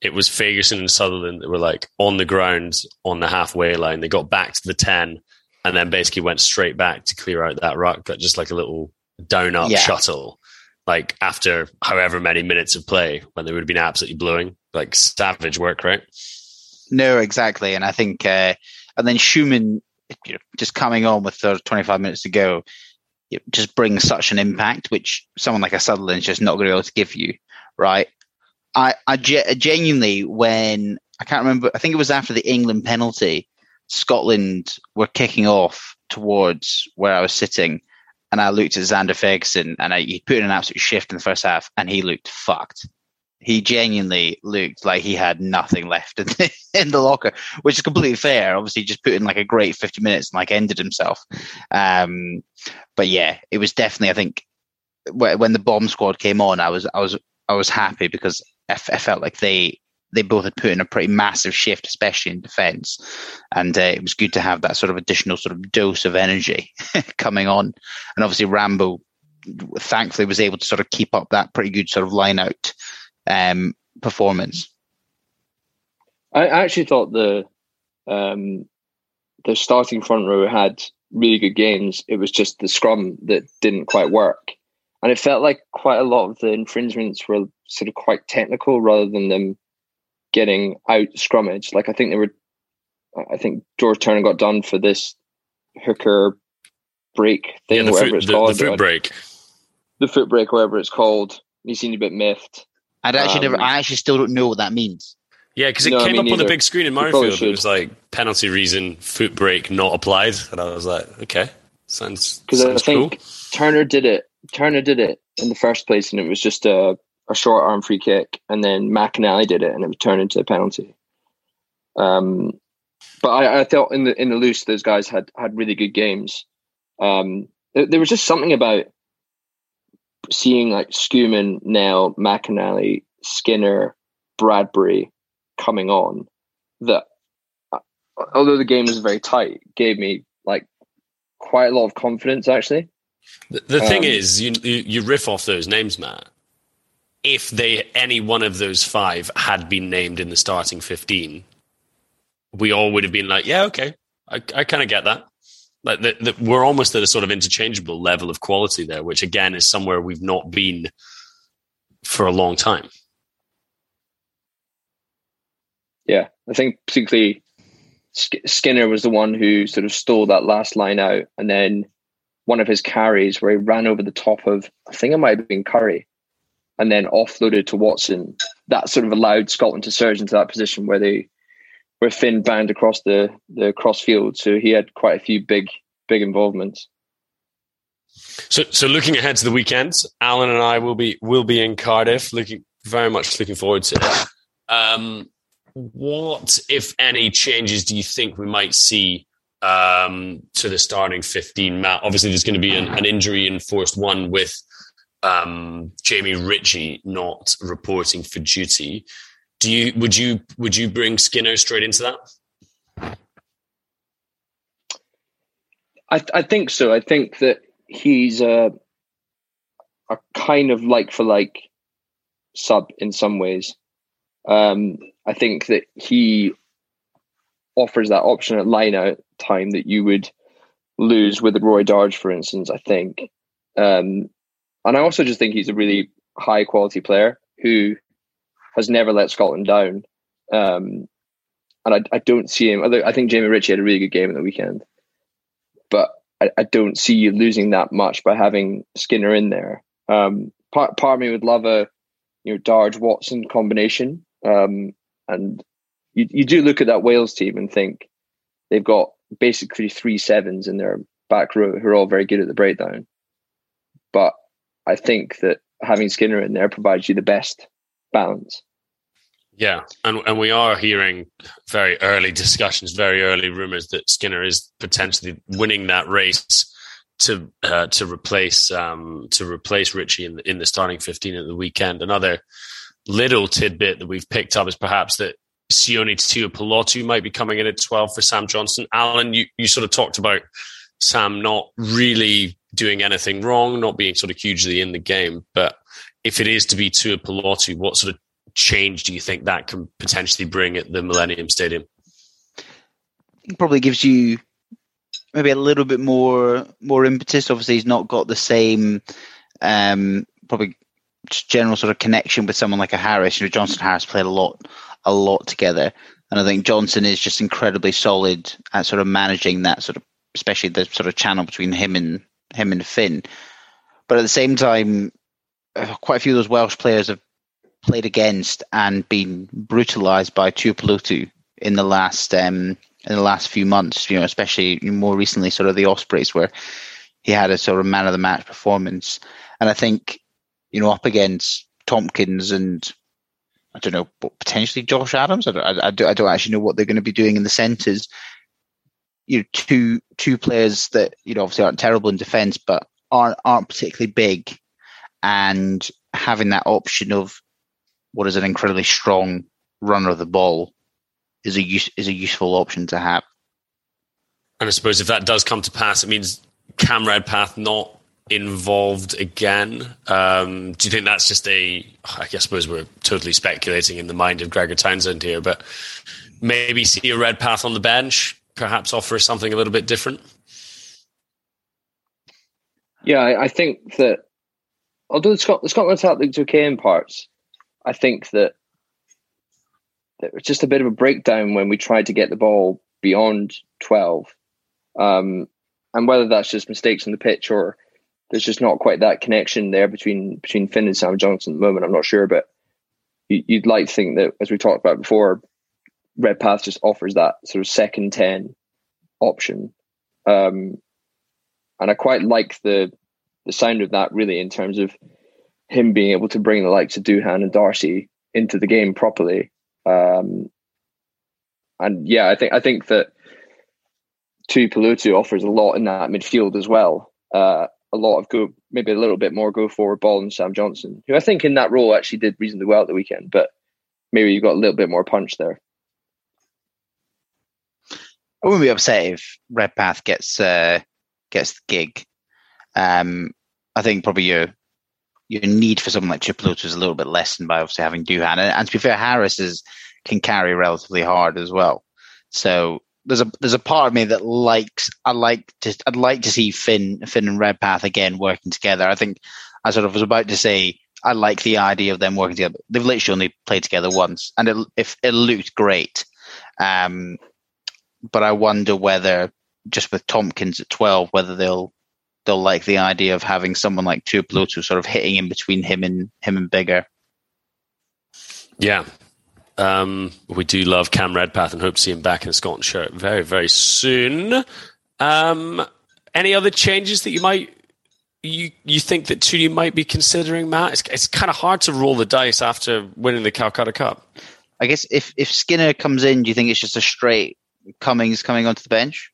S3: it was Fagerson and Sutherland that were like on the ground on the halfway line. They got back to the ten and then basically went straight back to clear out that ruck, got just like a little down up yeah. shuttle like after however many minutes of play when they would have been absolutely blowing. Like savage work, right?
S5: No, exactly. And I think, uh, and then Schoeman you know, just coming on with 25 minutes to go it just brings such an impact, which someone like a Sutherland is just not going to be able to give you, right? I, I genuinely, when I can't remember, I think it was after the England penalty, Scotland were kicking off towards where I was sitting and I looked at Zander Fagerson and I, he put in an absolute shift in the first half and he looked fucked. He genuinely looked like he had nothing left in the, in the locker, which is completely fair. Obviously, just put in like a great 50 minutes and like ended himself. Um, but yeah, it was definitely, I think, when the bomb squad came on, I was, I was I was happy because I, f- I felt like they they both had put in a pretty massive shift, especially in defence, and uh, it was good to have that sort of additional sort of dose of energy coming on. And obviously, Rambo thankfully was able to sort of keep up that pretty good sort of line out um, performance.
S4: I actually thought the um, the starting front row had really good games. It was just the scrum that didn't quite work, and it felt like quite a lot of the infringements were sort of quite technical rather than them getting out scrummage. Like I think they were, I think George Turner got done for this hooker break thing,
S3: yeah, the
S4: whatever
S3: foot,
S4: it's
S3: the,
S4: called.
S3: the foot break.
S4: The foot break, whatever it's called. He seemed a bit miffed.
S5: I'd actually
S4: Um,
S5: never. I actually still don't know what that means.
S3: Yeah, because it
S4: No,
S3: came
S4: me
S3: up on the big screen in
S4: You probably
S3: Murrayfield. It was like penalty reason, foot break not applied, and I was like, okay, sounds
S4: because I think
S3: cool.
S4: Turner did it. Turner did it in the first place, and it was just a, a short arm free kick, and then McInally did it, and it would turn into a penalty. Um, but I, I thought in the in the loose, those guys had had really good games. Um, there, there was just something about seeing like Schoeman, Nel, McInally, Skinner, Bradbury coming on that, uh, although the game was very tight, gave me like quite a lot of confidence actually.
S3: The, the thing
S4: Um,
S3: is, you, you you riff off those names, Matt. If they any one of those five had been named in the starting fifteen, we all would have been like, yeah, okay, I, I kind of get that. Like the, the, we're almost at a sort of interchangeable level of quality there, which again is somewhere we've not been for a long time.
S4: Yeah, I think particularly Skinner was the one who sort of stole that last line out, and then one of his carries where he ran over the top of I think it might have been Curry, and then offloaded to Watson. That sort of allowed Scotland to surge into that position where they where Finn bound across the the cross field. So he had quite a few big big involvements.
S3: So, so looking ahead to the weekend, Alan and I will be will be in Cardiff. Looking very much looking forward to it. Um, what, if any, changes do you think we might see um, to the starting fifteen? Matt, obviously, there's going to be an, an injury enforced one with um, Jamie Ritchie not reporting for duty. Do you would you would you bring Skinner straight into that?
S4: I, I think so. I think that he's a a kind of like for like sub in some ways. Um, I think that he offers that option at line out time that you would lose with Rory Darge, for instance. I think, um, and I also just think he's a really high quality player who has never let Scotland down. Um, and I, I don't see him. I think Jamie Ritchie had a really good game at the weekend, but I, I don't see you losing that much by having Skinner in there. Um, part part of me would love a you know Darge Watson combination, um, and you you do look at that Wales team and think they've got basically three sevens in their back row who are all very good at the breakdown. But I think that having Skinner in there provides you the best balance.
S3: Yeah, and and we are hearing very early discussions, very early rumors that Skinner is potentially winning that race to uh, to replace um, to replace Ritchie in the, in the starting fifteen at the weekend. Another little tidbit that we've picked up is perhaps that Sione Tuipulotu might be coming in at twelve for Sam Johnson. Alan, you you sort of talked about Sam not really doing anything wrong, not being sort of hugely in the game, but if it is to be Tuipulotu, what sort of change do you think that can potentially bring at the Millennium Stadium?
S5: It probably gives you maybe a little bit more more impetus. Obviously, he's not got the same um, probably general sort of connection with someone like a Harris. You know, Johnson Harris played a lot a lot together, and I think Johnson is just incredibly solid at sort of managing that sort of, especially the sort of channel between him and him and Finn. But at the same time, uh, quite a few of those Welsh players have played against and been brutalised by Tuipulotu in the last um, in the last few months. You know, especially more recently, sort of the Ospreys, where he had a sort of man of the match performance. And I think, you know, up against Tompkins and I don't know, potentially Josh Adams. I don't, I, don't, I don't actually know what they're going to be doing in the centres. You know, two two players that you know obviously aren't terrible in defence, but aren't aren't particularly big, and having that option of what is an incredibly strong runner of the ball is a use, is a useful option to have.
S3: And I suppose if that does come to pass, it means Cam Redpath not involved again. Um, do you think that's just a? I suppose we're totally speculating in the mind of Gregor Townsend here, but maybe see a Redpath on the bench, perhaps offer something a little bit different.
S4: Yeah, I, I think that although the, Scot- the Scotland attack looked okay in parts, I think that there was just a bit of a breakdown when we tried to get the ball beyond 12. Um, and whether that's just mistakes on the pitch or there's just not quite that connection there between between Finn and Sam Johnson at the moment, I'm not sure. But you, would like to think that, as we talked about before, Redpath just offers that sort of second 10 option. Um, and I quite like the the sound of that really in terms of him being able to bring the likes of Duhan and Darcy into the game properly. Um, and yeah, I think I think that Tuipulotu offers a lot in that midfield as well. Uh, a lot of go, maybe a little bit more go forward ball than Sam Johnson, who I think in that role actually did reasonably well at the weekend, but maybe you got a little bit more punch there.
S5: I wouldn't be upset if Redpath gets uh, gets the gig. Um, I think probably your your need for someone like Tuipulotu is a little bit lessened by obviously having Duhan, and, and to be fair, Harris is can carry relatively hard as well. So there's a there's a part of me that likes I like to I'd like to see Finn Finn and Redpath again working together. I think I sort of was about to say I like the idea of them working together. They've literally only played together once, and it if it looked great. Um, but I wonder whether just with Tompkins at twelve, whether they'll they'll like the idea of having someone like Tuipulotu sort of hitting in between him and him and Biggar.
S3: Yeah, um, we do love Cam Redpath and hope to see him back in a Scotland shirt very, very soon. Um, any other changes that you might you you think that Toonie might be considering, Matt? It's, it's kind of hard to roll the dice after winning the Calcutta Cup.
S5: I guess if if Skinner comes in, do you think it's just a straight Cummings coming onto the bench?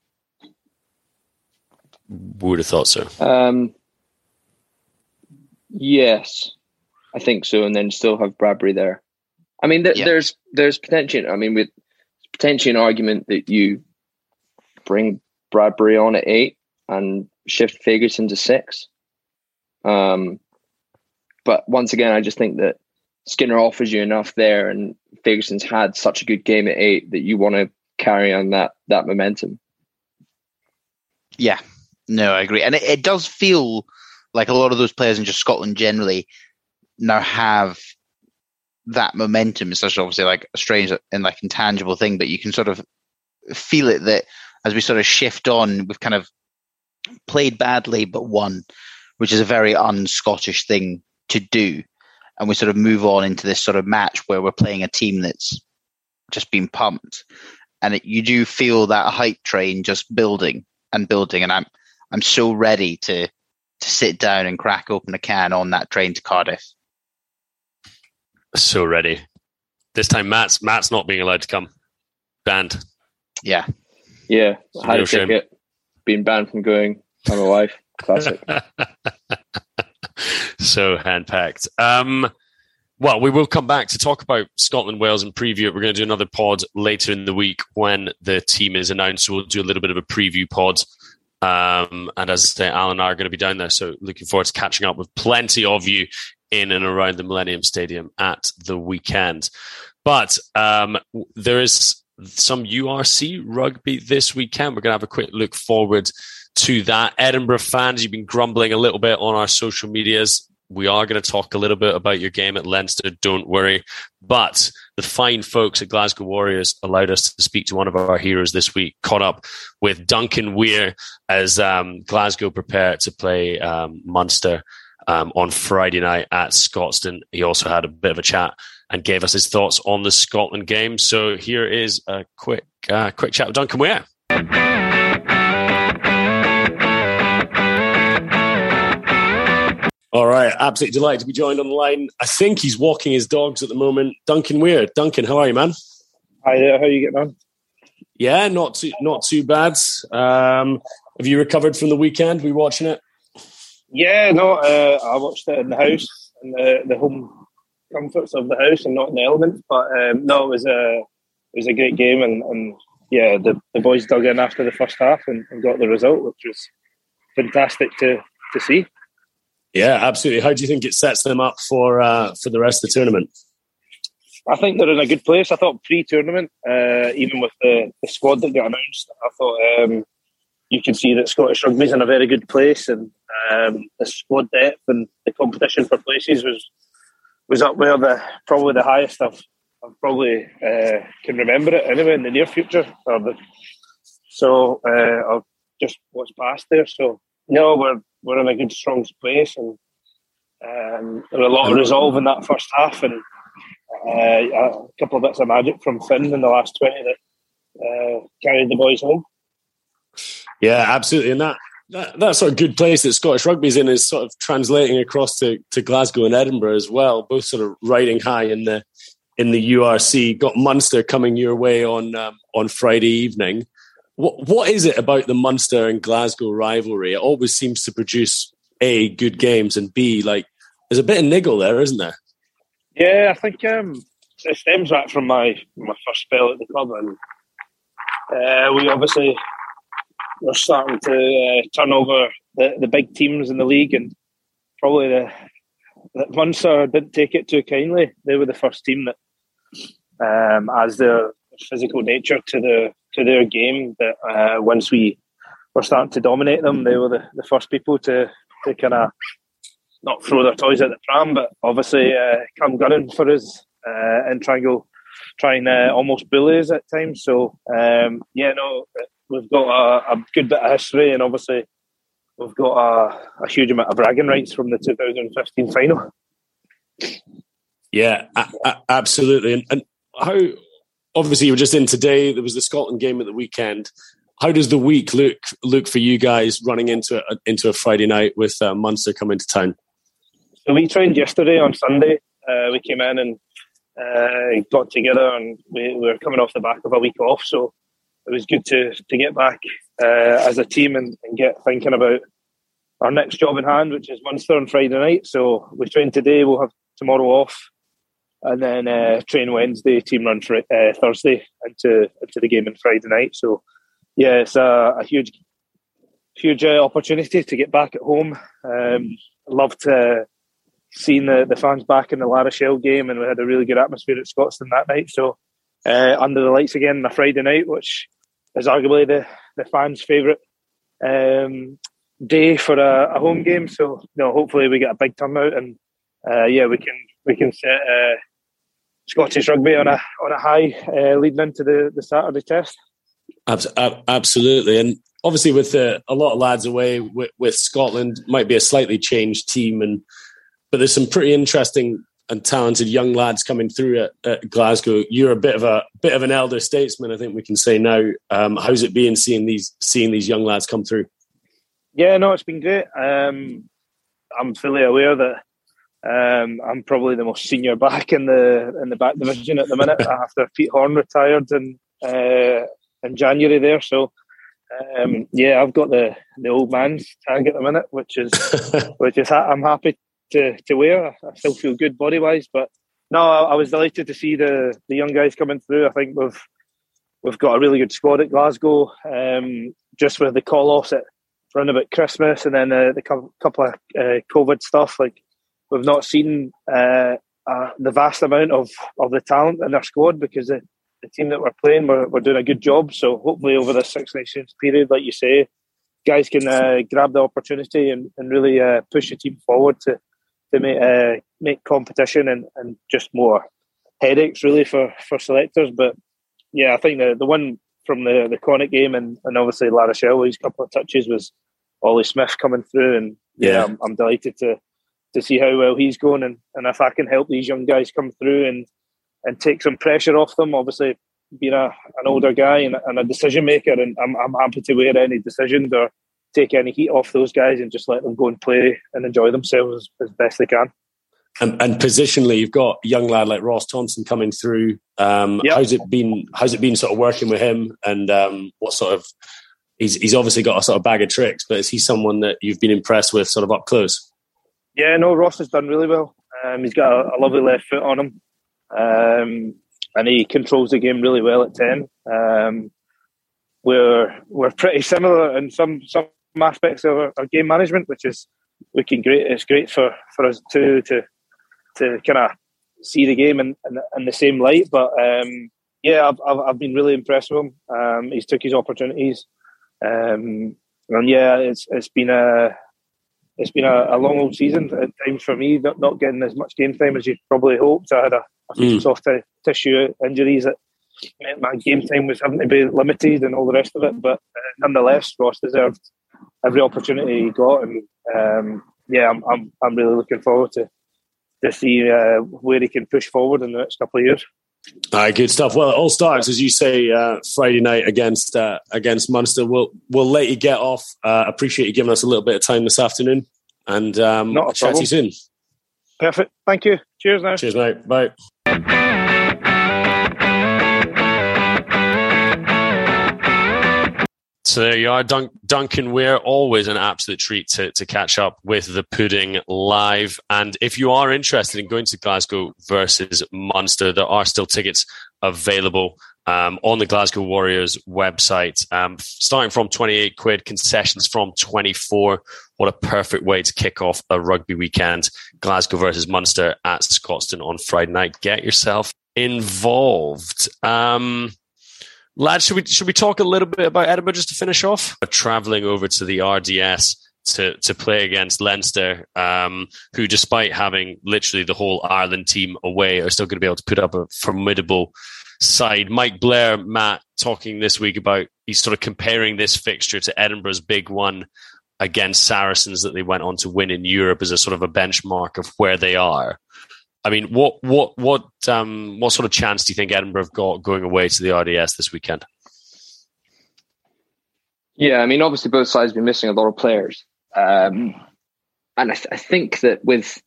S3: Would have thought so.
S4: Um, yes, I think so, and then still have Bradbury there. I mean, th- yeah. there's there's potential. I mean, with potentially an argument that you bring Bradbury on at eight and shift Fagerson to six. Um, but once again, I just think that Skinner offers you enough there, and Fagerson's had such a good game at eight that you want to carry on that that momentum.
S5: Yeah, no, I agree, and it, it does feel like a lot of those players in just Scotland generally now have that momentum is such obviously like a strange and like intangible thing, but you can sort of feel it that as we sort of shift on, we've kind of played badly but won, which is a very un-Scottish thing to do. And we sort of move on into this sort of match where we're playing a team that's just been pumped, and it, you do feel that hype train just building and building. And I'm I'm so ready to to sit down and crack open a can on that train to Cardiff.
S3: So ready. This time, Matt's Matt's not being allowed to come. Banned.
S5: Yeah.
S4: Yeah. I had a ticket. Being banned from going. I'm a wife. Classic.
S3: so hand packed. Um, well, we will come back to talk about Scotland, Wales, and preview it. We're going to do another pod later in the week when the team is announced. We'll do a little bit of a preview pod. Um, and as I say, Alan and I are going to be down there. So looking forward to catching up with plenty of you in and around the Millennium Stadium at the weekend. But um, there is some URC rugby this weekend. We're going to have a quick look forward to that. Edinburgh fans, you've been grumbling a little bit on our social medias. We are going to talk a little bit about your game at Leinster, don't worry. But the fine folks at Glasgow Warriors allowed us to speak to one of our heroes this week, caught up with Duncan Weir as um, Glasgow prepare to play um, Munster um, on Friday night at Scotstoun. He also had a bit of a chat and gave us his thoughts on the Scotland game. So here is a quick uh, quick chat with Duncan Weir. All right, absolutely delighted to be joined on the line. I think he's walking his dogs at the moment. Duncan Weir. Duncan, how are you, man?
S8: Hi there. How are you getting on?
S3: Yeah, not too not too bad. Um, have you recovered from the weekend? We watching it?
S8: Yeah, no, uh, I watched it in the house. and the, the home comforts of the house and not in the elements. But um, no, it was a it was a great game, and, and yeah, the, the boys dug in after the first half and, and got the result, which was fantastic to to see.
S3: Yeah, absolutely. How do you think it sets them up for uh, for the rest of the tournament?
S8: I think they're in a good place. I thought pre-tournament, uh, even with the, the squad that got announced, I thought um, you can see that Scottish rugby's in a very good place, and um, the squad depth and the competition for places was was up where the probably the highest I've, I've probably uh, can remember it anyway in the near future. The, so uh, I've just what's past there. So no, we're we're in a good strong place, and um, there were a lot of resolve in that first half, and uh, a couple of bits of magic from Finn in the last twenty that uh, carried the boys home.
S3: Yeah, absolutely, and that that, that sort of good place that Scottish rugby's in is sort of translating across to, to Glasgow and Edinburgh as well, both sort of riding high in the in the URC. Got Munster coming your way on um, on Friday evening. What what is it about the Munster and Glasgow rivalry? It always seems to produce a good games and b like there's a bit of niggle there, isn't there?
S8: Yeah, I think um, it stems back from my my first spell at the club, and uh, we obviously we're starting to uh, turn over the, the big teams in the league, and probably the, Munster didn't take it too kindly. They were the first team that, um, as their physical nature to the to their game, that uh, once we were starting to dominate them, they were the, the first people to to kind of not throw their toys at the pram, but obviously uh, come gunning for us uh, and try and go, try and uh, almost bully us at times. So um, yeah, no, we've got a, a, good bit of history, and obviously we've got a, a, huge amount of bragging rights from the 2015 final.
S3: Yeah, a- a- absolutely. And, and, how? Obviously, you were just in today. There was the Scotland game at the weekend. How does the week look look for you guys running into a, into a Friday night with uh, Munster coming to town?
S8: So we trained yesterday on Sunday. Uh, we came in and uh, got together, and we, we were coming off the back of a week off. So it was good to to get back uh, as a team and, and, get thinking about our next job in hand, which is Munster on Friday night. So we trained today. We'll have tomorrow off, and then uh, train Wednesday. Team run for uh, Thursday into into the game on Friday night. So yeah, it's a, a huge huge uh, opportunity to get back at home. Um, love to seeing the, the fans back in the La game, and we had a really good atmosphere at Scotstoun that night. So uh, under the lights again on a Friday night, which is arguably the, the fans' favourite um, day for a, a, home game. So, you know, hopefully we get a big turnout, and uh, yeah, we can we can set uh, Scottish rugby on a on a high uh, leading into the, the Saturday test.
S3: Absolutely, and obviously with uh, a lot of lads away with, with Scotland, might be a slightly changed team, and but there's some pretty interesting and talented young lads coming through at, at, Glasgow. You're a bit of a bit of an elder statesman, I think we can say now. Um, how's it been seeing these seeing these young lads come through?
S8: Yeah, no, it's been great. Um, I'm fully aware that um, I'm probably the most senior back in the in the back division at the minute after Pete Horne retired in uh, in January there. So um, yeah, I've got the the old man's tag at the minute, which is which is I'm happy to, to wear. I still feel good body wise, but no, I, I, was delighted to see the the young guys coming through. I think we've we've got a really good squad at Glasgow. Um, just with the call offs at around about Christmas and then uh, the couple of uh, COVID stuff, like we've not seen uh, uh, the vast amount of, of the talent in our squad because the, the team that we're playing, we're, we're doing a good job. So hopefully over the Six Nations period, like you say, guys can uh, grab the opportunity and, and really uh, push the team forward to to make uh, make competition and, and just more headaches really for, for selectors. But yeah, I think the the one from the the Connacht game and, and obviously La Rochelle, couple of touches was Ollie Smith coming through, and yeah, yeah I'm, I'm, delighted to to see how well he's going, and, and if I can help these young guys come through and and take some pressure off them, obviously being a, an older guy and, and a decision maker, and I'm, I'm happy to wear any decisions or take any heat off those guys and just let them go and play and enjoy themselves as, as best they can.
S3: And, and, positionally, you've got a young lad like Ross Thompson coming through. Um, yep. How's it been? How's it been sort of working with him? And um, what sort of he's he's obviously got a sort of bag of tricks, but is he someone that you've been impressed with, sort of up close?
S8: Yeah, no, Ross has done really well. Um, he's got a, a, lovely left foot on him, um, and he controls the game really well at ten. Um, we're we're pretty similar in some some aspects of our, our, game management, which is looking great. It's great for, for us to to to kind of see the game in, in, in, the same light. But um, yeah, I've, I've, I've been really impressed with him. Um, he's took his opportunities, um, and yeah, it's it's been a it's been a, a, long old season at times for me. Not, not getting as much game time as you probably hoped. I had a, a few mm. soft t- tissue injuries that meant my game time was having to be limited and all the rest of it. But uh, nonetheless, Ross deserved every opportunity he got, and um, yeah, I'm, I'm I'm really looking forward to to see uh, where he can push forward in the next couple of years.
S3: All right, good stuff. Well, it all starts as you say uh, Friday night against uh, against Munster. We'll we'll let you get off. Uh, appreciate you giving us a little bit of time this afternoon, and um, Not a chat to you soon.
S8: Perfect. Thank you. Cheers, now.
S3: Cheers, mate. Bye. So there you are, Dun- Duncan Weir. Always an absolute treat to, to catch up with the pudding live. And if you are interested in going to Glasgow versus Munster, there are still tickets available um, on the Glasgow Warriors website, um, starting from 28 quid, concessions from 24. What a perfect way to kick off a rugby weekend. Glasgow versus Munster at Scotstoun on Friday night. Get yourself involved. Um, Lads, should we should we talk a little bit about Edinburgh just to finish off? Traveling over to the RDS to to play against Leinster, um, who, despite having literally the whole Ireland team away, are still going to be able to put up a formidable side. Mike Blair, Matt, talking this week about he's sort of comparing this fixture to Edinburgh's big one against Saracens that they went on to win in Europe as a sort of a benchmark of where they are. I mean, what what what um, what sort of chance do you think Edinburgh have got going away to the RDS this weekend?
S4: Yeah, I mean, obviously both sides have been missing a lot of players, um, and I, th- I, think that with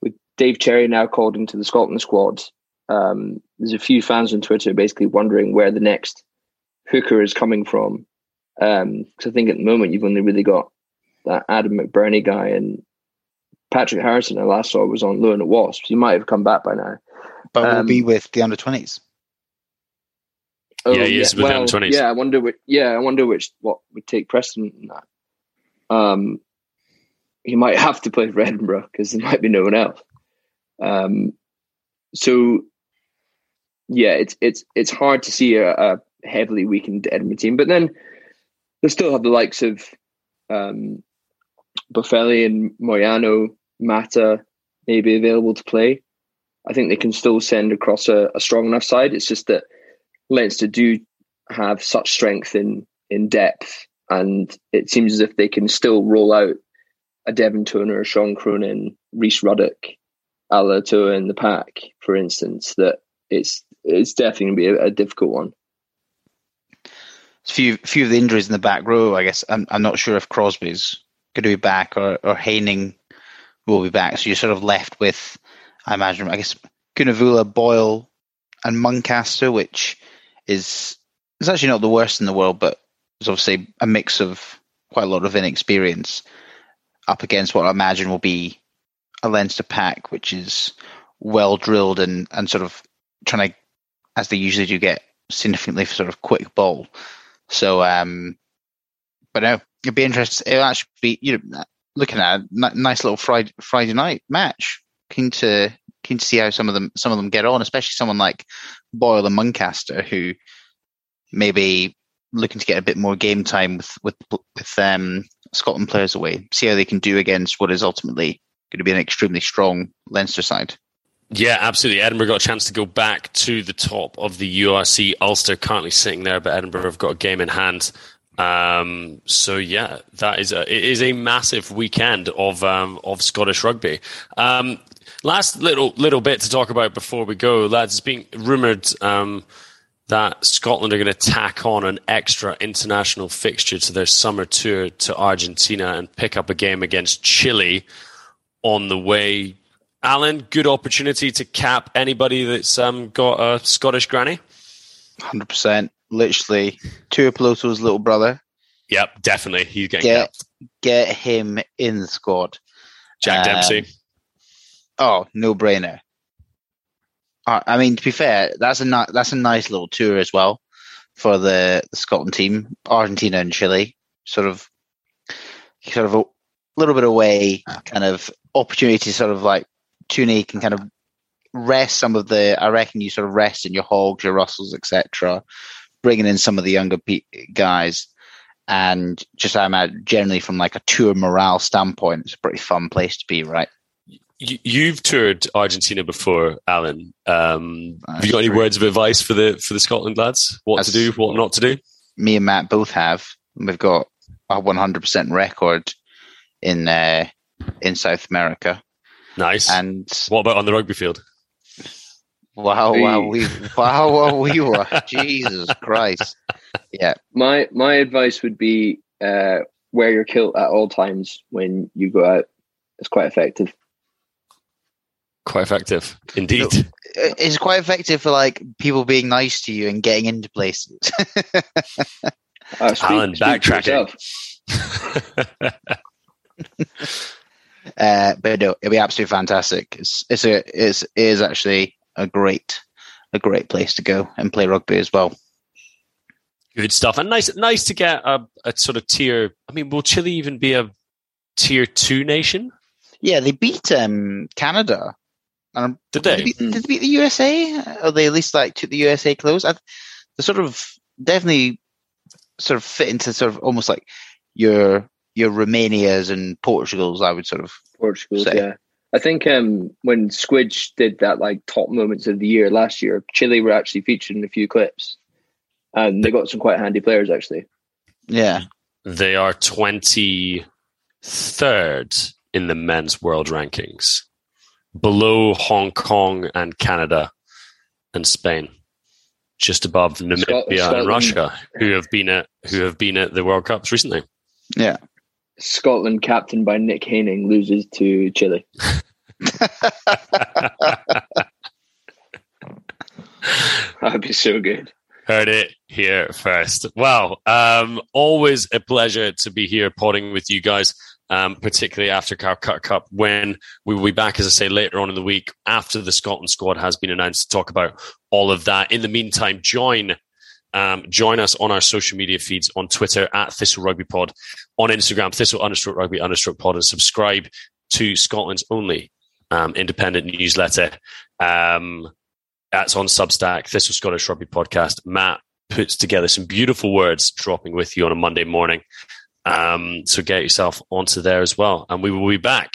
S4: with Dave Cherry now called into the Scotland squad, um, there's a few fans on Twitter basically wondering where the next hooker is coming from. Because um, I think at the moment you've only really got that Adam McBurney guy and Patrick Harrison, I last saw, was on loan at Wasps. He might have come back by now.
S5: But um, will be with the under 20s.
S3: Oh, yeah, he yeah, with well, the under 20s.
S4: Yeah, I wonder which, yeah, I wonder which what would take precedent in that. Um, he might have to play for Edinburgh because there might be no one else. Um, so yeah, it's it's it's hard to see a, a heavily weakened Edinburgh team, but then they still have the likes of um, Boffelli and Moyano, Mata may be available to play. I think they can still send across a, a strong enough side. It's just that Leinster do have such strength in in depth, and it seems as if they can still roll out a Devin Toner, Sean Cronin, Rhys Ruddock, Ala Toa in the pack, for instance. That it's it's definitely going to be a, a difficult one.
S5: A few few of the injuries in the back row. I guess I'm I'm not sure if Crosby's going to be back or, or Haining will be back. So you're sort of left with, I imagine, I guess, Kunavula, Boyle, and Muncaster, which is is actually not the worst in the world, but it's obviously a mix of quite a lot of inexperience up against what I imagine will be a Leinster pack, which is well drilled and, and sort of trying to, as they usually do, get significantly sort of quick ball. So, um, but no, it'd be interesting. It'll actually be you know looking at a nice little Friday Friday night match. Keen to keen to see how some of them some of them get on, especially someone like Boyle and Muncaster, who maybe looking to get a bit more game time with with with um, Scotland players away. See how they can do against what is ultimately going to be an extremely strong Leinster side.
S3: Yeah, absolutely. Edinburgh got a chance to go back to the top of the URC. Ulster currently sitting there, but Edinburgh have got a game in hand um, so yeah, that is a, it is a massive weekend of um, of Scottish rugby. Um, last little little bit to talk about before we go, lads. It's being rumoured um, that Scotland are going to tack on an extra international fixture to their summer tour to Argentina and pick up a game against Chile on the way. Alan, good opportunity to cap anybody that's um, got a Scottish granny.
S5: Hundred percent literally Tuipulotu's little brother.
S3: Yep, definitely. He's getting
S5: get, get him in the squad.
S3: Jack um, Dempsey.
S5: Oh, no brainer. Uh, I mean, to be fair, that's a ni- that's a nice little tour as well for the, the Scotland team, Argentina and Chile. Sort of, sort of a little bit away, kind of opportunity to sort of like Tuni can kind of rest some of the. I reckon you sort of rest in your Hoggs, your Russells, etc. Bringing in some of the younger pe- guys, and just I'm at generally from like a tour morale standpoint, it's a pretty fun place to be, right?
S3: You, you've toured Argentina before, Alan. Um, have you got any words of advice for the for the Scotland lads? What to do, what not to do?
S5: Me and Matt both have. We've got a 100% record in uh, in South America.
S3: Nice.
S5: And
S3: what about on the rugby field?
S5: Wow, wow, we wow, wow, we were. Jesus Christ. Yeah.
S4: My my advice would be uh, wear your kilt at all times when you go out. It's quite effective.
S3: Quite effective, indeed.
S5: It's quite effective for like people being nice to you and getting into places.
S4: Uh, speak-
S3: Alan,
S4: speak
S3: backtracking.
S4: yourself.
S5: uh, but no, it'll be absolutely fantastic. It's it's a it's it is actually a great a great place to go and play rugby as well.
S3: Good stuff, and nice, nice to get a, a sort of tier. I mean, will Chile even be a tier two nation?
S5: Yeah, they beat um, Canada. Um,
S3: Did they?
S5: Did they, beat, did they beat the USA? Or they at least like took the USA close? I, they sort of definitely sort of fit into sort of almost like your your Romanias and Portugals. I would sort of
S4: Portugal, yeah. I think um, when Squidge did that like top moments of the year last year, Chile were actually featured in a few clips, and they got some quite handy players actually.
S5: Yeah,
S3: They are twenty third in the men's world rankings, below Hong Kong and Canada and Spain, just above Namibia and
S4: Scotland.
S3: Russia, who have been at who have been at the World Cups recently.
S5: Yeah.
S4: Scotland, captained by Nick Haining, loses to Chile. That'd be so good.
S3: Heard it here first. Wow. Um, always a pleasure to be here potting with you guys, um, particularly after Calcutta Cup when we will be back, as I say, later on in the week after the Scotland squad has been announced to talk about all of that. In the meantime, join um, join us on our social media feeds on Twitter at Thistle Rugby Pod, on Instagram, Thistle understroke rugby understroke pod, and subscribe to Scotland's only um, independent newsletter. Um, that's on Substack, Thistle Scottish Rugby Podcast. Matt puts together some beautiful words dropping with you on a Monday morning. Um, so get yourself onto there as well. And we will be back.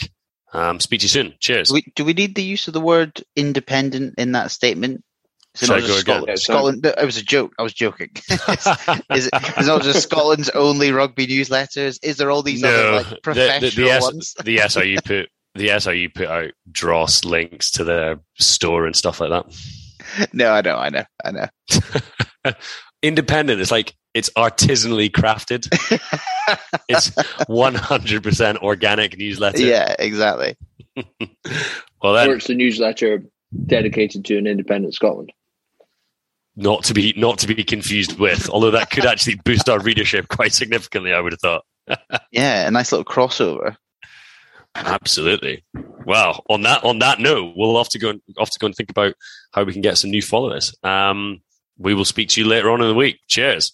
S3: Um, speak to you soon. Cheers.
S5: Do we, do we need the use of the word independent in that statement? Is it not just
S3: go again?
S5: Scotland, Scotland? It was a joke. I was joking. is, it, is it not just Scotland's only rugby newsletters? Is there all these other like
S3: the,
S5: professional
S3: the, the, S-
S5: ones?
S3: the SRU put the SRU put out dross links to their store and stuff like that.
S5: No, I know, I know, I know.
S3: Independent. It's like it's artisanally crafted. it's one hundred percent organic newsletter.
S5: Yeah, exactly.
S3: Well, then
S4: or it's a newsletter dedicated to an independent Scotland.
S3: not to be not to be confused with, although that could actually boost our readership quite significantly. I would have thought.
S5: Yeah, a nice little crossover.
S3: Absolutely. Well, on that on that note, we'll have to go and have to go and think about how we can get some new followers. Um, we will speak to you later on in the week. Cheers.